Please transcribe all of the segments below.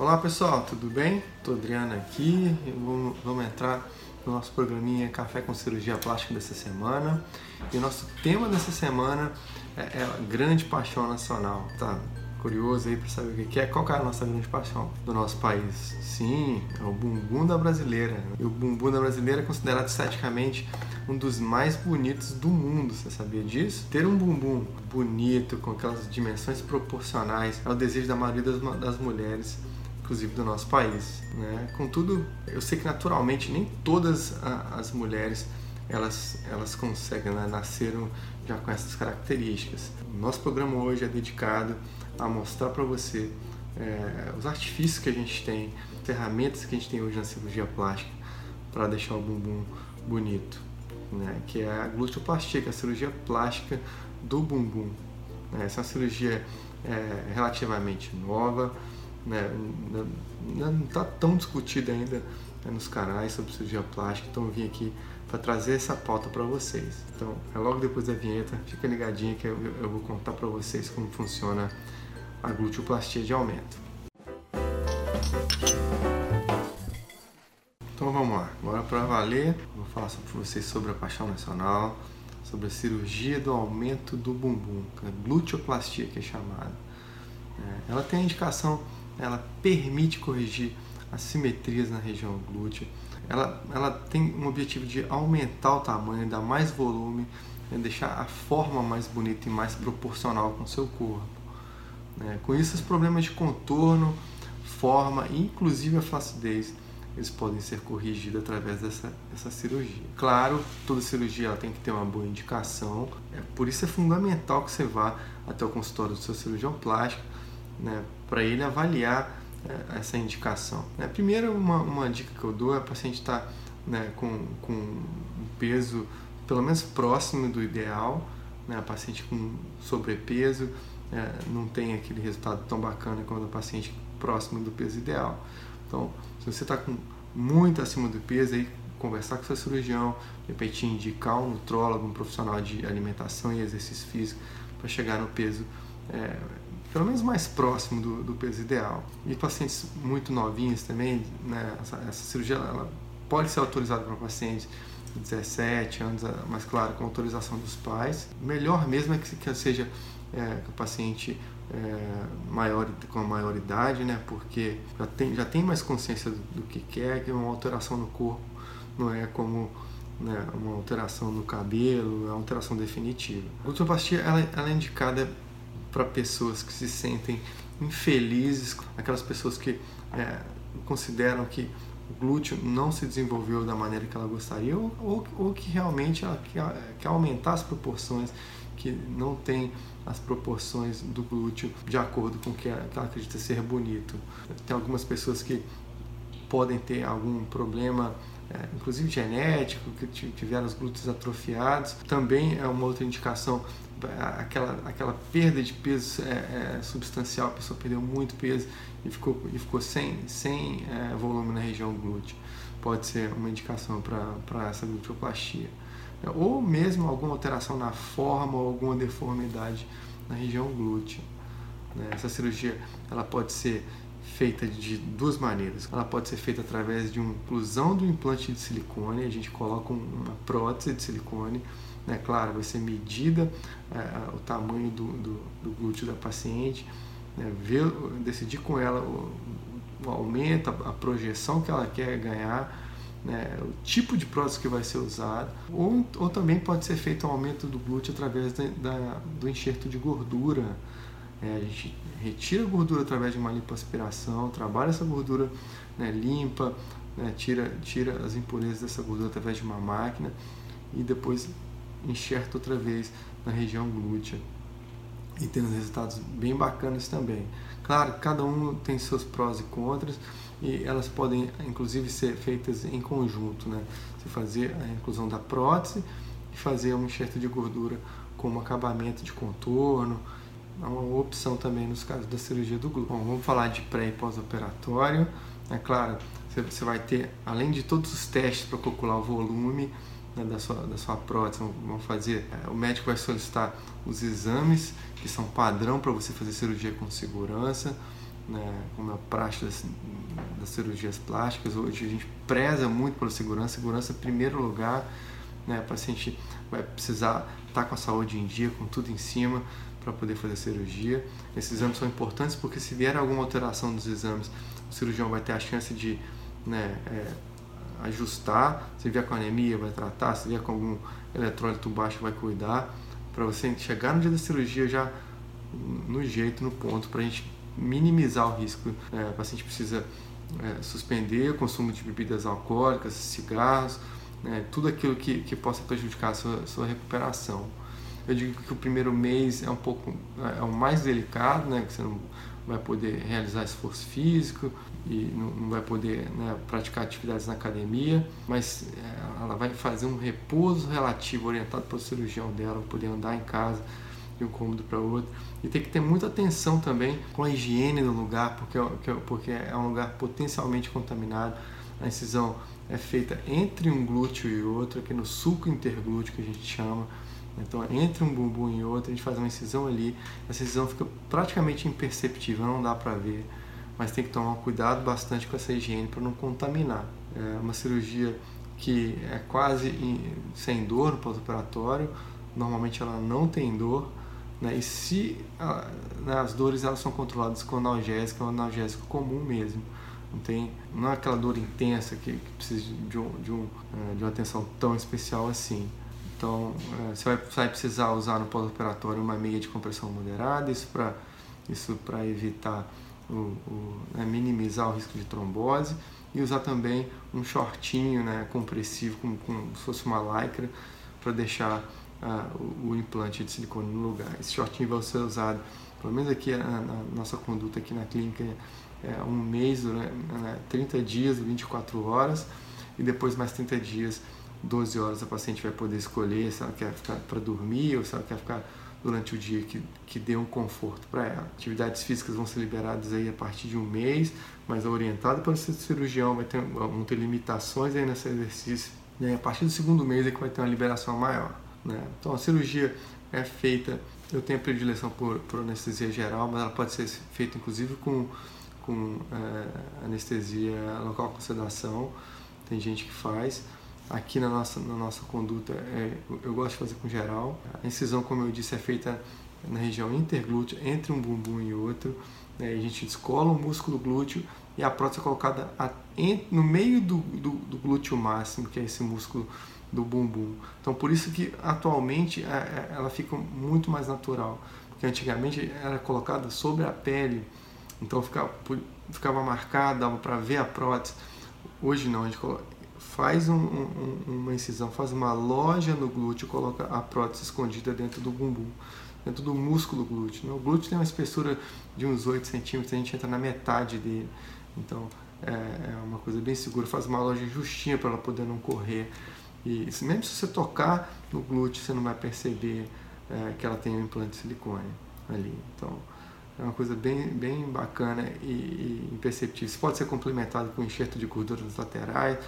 Olá pessoal, tudo bem? Tô Adriano aqui vamos, vamos entrar no nosso programinha Café com Cirurgia Plástica dessa semana. E o nosso tema dessa semana é, é a grande paixão nacional. Tá curioso aí para saber o que é? Qual é a nossa grande paixão do nosso país? Sim, é o bumbum da brasileira. E o bumbum da brasileira é considerado esteticamente um dos mais bonitos do mundo, você sabia disso? Ter um bumbum bonito, com aquelas dimensões proporcionais, é o desejo da maioria das, das mulheres inclusive do nosso país. Né? Contudo, eu sei que naturalmente nem todas as mulheres elas, elas conseguem, né? nasceram já com essas características. Nosso programa hoje é dedicado a mostrar para você é, os artifícios que a gente tem, ferramentas que a gente tem hoje na cirurgia plástica para deixar o bumbum bonito, né? que é a glúteoplastia, que é a cirurgia plástica do bumbum. Né? Essa é uma cirurgia é, relativamente nova, né, não está tão discutida ainda né, nos canais sobre cirurgia plástica, então eu vim aqui para trazer essa pauta para vocês. Então, é logo depois da vinheta, fica ligadinho que eu, eu vou contar para vocês como funciona a gluteoplastia de aumento. Então vamos lá, agora para valer, vou falar para vocês sobre a paixão nacional, sobre a cirurgia do aumento do bumbum, a é gluteoplastia que é chamada. É, ela tem a indicação ela permite corrigir as simetrias na região glútea. Ela, ela tem um objetivo de aumentar o tamanho, dar mais volume, né, deixar a forma mais bonita e mais proporcional com o seu corpo. Né. Com isso, os problemas de contorno, forma e inclusive a flacidez, eles podem ser corrigidos através dessa, dessa cirurgia. Claro, toda cirurgia ela tem que ter uma boa indicação, é, por isso é fundamental que você vá até o consultório do seu cirurgião plástico né, para ele avaliar é, essa indicação. Né? Primeiro, uma, uma dica que eu dou é o paciente estar tá, né, com, com um peso pelo menos próximo do ideal, né? a paciente com sobrepeso é, não tem aquele resultado tão bacana quando o paciente próximo do peso ideal. Então, se você está com muito acima do peso, aí conversar com seu cirurgião, de repente indicar um nutrólogo, um profissional de alimentação e exercício físico para chegar no peso é, pelo menos mais próximo do, do peso ideal. E pacientes muito novinhos também, né, essa, essa cirurgia ela pode ser autorizada para pacientes de 17 anos, mas claro, com autorização dos pais. Melhor mesmo é que, que seja é, que o paciente é, maior, com a maioridade, né, porque já tem, já tem mais consciência do, do que quer, que uma alteração no corpo não é como né, uma alteração no cabelo, é uma alteração definitiva. A ultraplastia ela, ela é indicada para pessoas que se sentem infelizes, aquelas pessoas que é, consideram que o glúteo não se desenvolveu da maneira que ela gostaria ou, ou, ou que realmente ela quer, quer, aumentar as proporções, que não tem as proporções do glúteo de acordo com o que ela, que ela acredita ser bonito. Tem algumas pessoas que podem ter algum problema é, inclusive genético, que tiveram os glúteos atrofiados. Também é uma outra indicação aquela, aquela perda de peso é, é, substancial, a pessoa perdeu muito peso e ficou, e ficou sem, sem é, volume na região glútea. Pode ser uma indicação para essa gluteoplastia. Ou mesmo alguma alteração na forma ou alguma deformidade na região glútea. Né? Essa cirurgia ela pode ser feita de duas maneiras. Ela pode ser feita através de uma inclusão do implante de silicone, a gente coloca uma prótese de silicone né? Claro, vai ser medida é, o tamanho do, do, do, glúteo da paciente, né? ver, decidir com ela o, o aumento, a, projeção que ela quer ganhar, né? o tipo de prótese que vai ser usado, ou, ou também pode ser feito um aumento do glúteo através da, da, do enxerto de gordura. É, a gente retira a gordura através de uma lipoaspiração, trabalha essa gordura né, limpa, né, tira, tira as impurezas dessa gordura através de uma máquina e depois enxerto outra vez na região glútea e tendo resultados bem bacanas também. Claro, cada um tem seus prós e contras e elas podem inclusive ser feitas em conjunto, né? Você fazer a inclusão da prótese e fazer um enxerto de gordura como acabamento de contorno, é uma opção também nos casos da cirurgia do glúteo. Bom, vamos falar de pré e pós-operatório. É claro, você vai ter, além de todos os testes para calcular o volume, né, da, sua, da sua prótese, vão fazer, é, o médico vai solicitar os exames que são padrão para você fazer cirurgia com segurança, né, como é a prática das, das cirurgias plásticas. Hoje a gente preza muito pela segurança, segurança em primeiro lugar, né, o paciente vai precisar estar tá com a saúde em dia, com tudo em cima para poder fazer a cirurgia. Esses exames são importantes porque se vier alguma alteração dos exames, o cirurgião vai ter a chance de né, é, ajustar. Se vier com anemia, vai tratar. Se vier com algum eletrólito baixo, vai cuidar. Para você chegar no dia da cirurgia já no jeito, no ponto, para a gente minimizar o risco. É, o paciente precisa é, suspender o consumo de bebidas alcoólicas, cigarros, né, tudo aquilo que, que possa prejudicar a sua, sua recuperação. Eu digo que o primeiro mês é um pouco é o mais delicado, né, que você não vai poder realizar esforço físico e não, vai poder né, praticar atividades na academia, mas é, ela vai fazer um repouso relativo orientado para o cirurgião dela, poder andar em casa de um cômodo para outro. E tem que ter muita atenção também com a higiene do lugar, porque, é porque é um lugar potencialmente contaminado. A incisão é feita entre um glúteo e outro, aqui no sulco interglúteo que a gente chama. Então, entre um bumbum e outro, a gente faz uma incisão ali. Essa incisão fica praticamente imperceptível, não dá para ver, mas tem que tomar cuidado bastante com essa higiene para não contaminar. É uma cirurgia que é quase sem dor no pós-operatório, normalmente ela não tem dor, né? E se né, as dores elas são controladas com analgésico, é um analgésico comum mesmo. Não, tem, não é aquela dor intensa que, que precisa de, um, de, um, é, de uma atenção tão especial assim. Então, é, você vai, vai precisar usar no pós-operatório uma meia de compressão moderada, isso para isso evitar, o, o né, minimizar o risco de trombose, e usar também um shortinho né, compressivo, como, como se fosse uma lycra, para deixar o, o, implante de silicone no lugar. Esse shortinho vai ser usado, pelo menos aqui na, na nossa conduta aqui na clínica, é um mês, né, 30 dias, 24 horas, e depois mais 30 dias, 12 horas, a paciente vai poder escolher se ela quer ficar para dormir ou se ela quer ficar durante o dia que, que dê um conforto para ela. Atividades físicas vão ser liberadas aí a partir de um mês, mas orientado pelo cirurgião, vai ter, vão ter limitações aí nesse exercício. E aí, a partir do segundo mês é que vai ter uma liberação maior. Né? Então a cirurgia é feita, eu tenho predileção por, por anestesia geral, mas ela pode ser feita inclusive com, com é, anestesia local com sedação, tem gente que faz. Aqui na nossa, na nossa conduta é, eu gosto de fazer com geral. A incisão, como eu disse, é feita na região interglútea, entre um bumbum e outro. Né? A gente descola o músculo glúteo e a prótese é colocada no meio do, do, do glúteo máximo, que é esse músculo do bumbum. Então por isso que atualmente é, é, ela fica muito mais natural, porque antigamente era colocada sobre a pele, então ficava, ficava marcada, dava para ver a prótese. Hoje não, a gente faz um, um, uma incisão, faz uma loja no glúteo, coloca a prótese escondida dentro do bumbum, dentro do músculo glúteo. Né? O glúteo tem uma espessura de uns 8 centímetros, a gente entra na metade dele. Então é, é uma coisa bem segura, faz uma loja justinha para ela poder não correr. E mesmo se você tocar no glúteo, você não vai perceber é, que ela tem um implante de silicone ali. Então, é uma coisa bem, bem bacana e, e imperceptível. Isso pode ser complementado com enxerto de gordura nas laterais,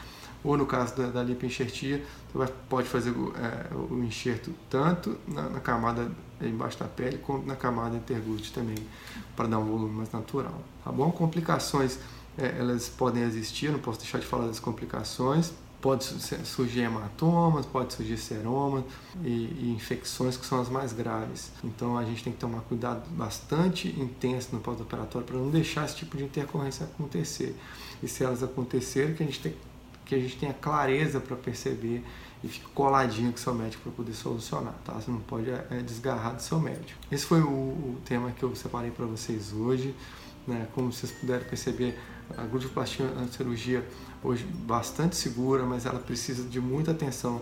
ou no caso da, da lipoenxertia, você pode fazer é, o enxerto tanto na, na, camada embaixo da pele, quanto na camada interglútea também, para dar um volume mais natural. Tá bom? Complicações, é, elas podem existir, não posso deixar de falar das complicações pode surgir hematomas, pode surgir seroma e, e, infecções que são as mais graves. Então a gente tem que tomar cuidado bastante intenso no pós-operatório para não deixar esse tipo de intercorrência acontecer. E se elas acontecerem, que a gente tem, que a gente tenha clareza para perceber e fique coladinho com o seu médico para poder solucionar, tá? Você não pode é, é, desgarrar do seu médico. Esse foi o, o tema que eu separei para vocês hoje. Né? Como vocês puderam perceber, a gluteoplastia é uma cirurgia hoje bastante segura, mas ela precisa de muita atenção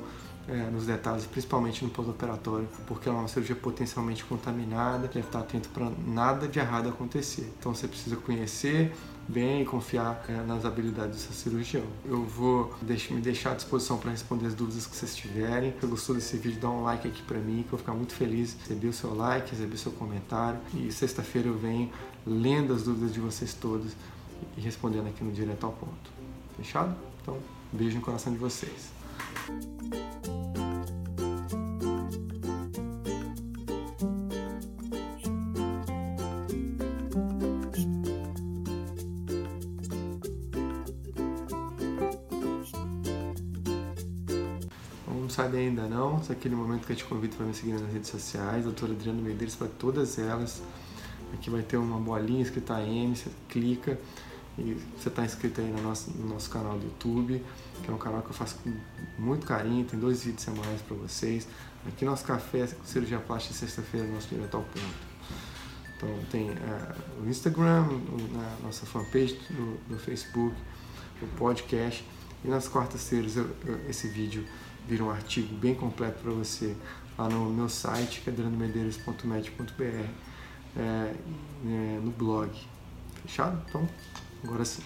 é, nos detalhes, principalmente no pós-operatório, porque é uma cirurgia potencialmente contaminada, deve estar atento para nada de errado acontecer. Então você precisa conhecer bem e confiar é, nas habilidades dessa cirurgião. Eu vou me deixar à disposição para responder as dúvidas que vocês tiverem. Se gostou desse vídeo, dá um like aqui para mim, que eu vou ficar muito feliz receber o seu like, receber o seu comentário. E sexta-feira eu venho lendo as dúvidas de vocês todos e respondendo aqui no Direto ao Ponto. Fechado? Então, beijo no coração de vocês. Sabe ainda não, é aquele momento que eu te convido para me seguir nas redes sociais, doutor Adriano Medeiros, para todas elas. Aqui vai ter uma bolinha escrita M, você clica e você está inscrito aí no nosso, no nosso canal do YouTube, que é um canal que eu faço com muito carinho, tem dois vídeos semanais para vocês. Aqui nosso café cirurgia plástica sexta-feira, nosso direto ao ponto. Então tem é, o Instagram, na nossa fanpage no, no, Facebook, o podcast. E nas quartas-feiras esse vídeo vira um artigo bem completo para você lá no meu site, que é é, é, no blog. Fechado? Então, agora sim.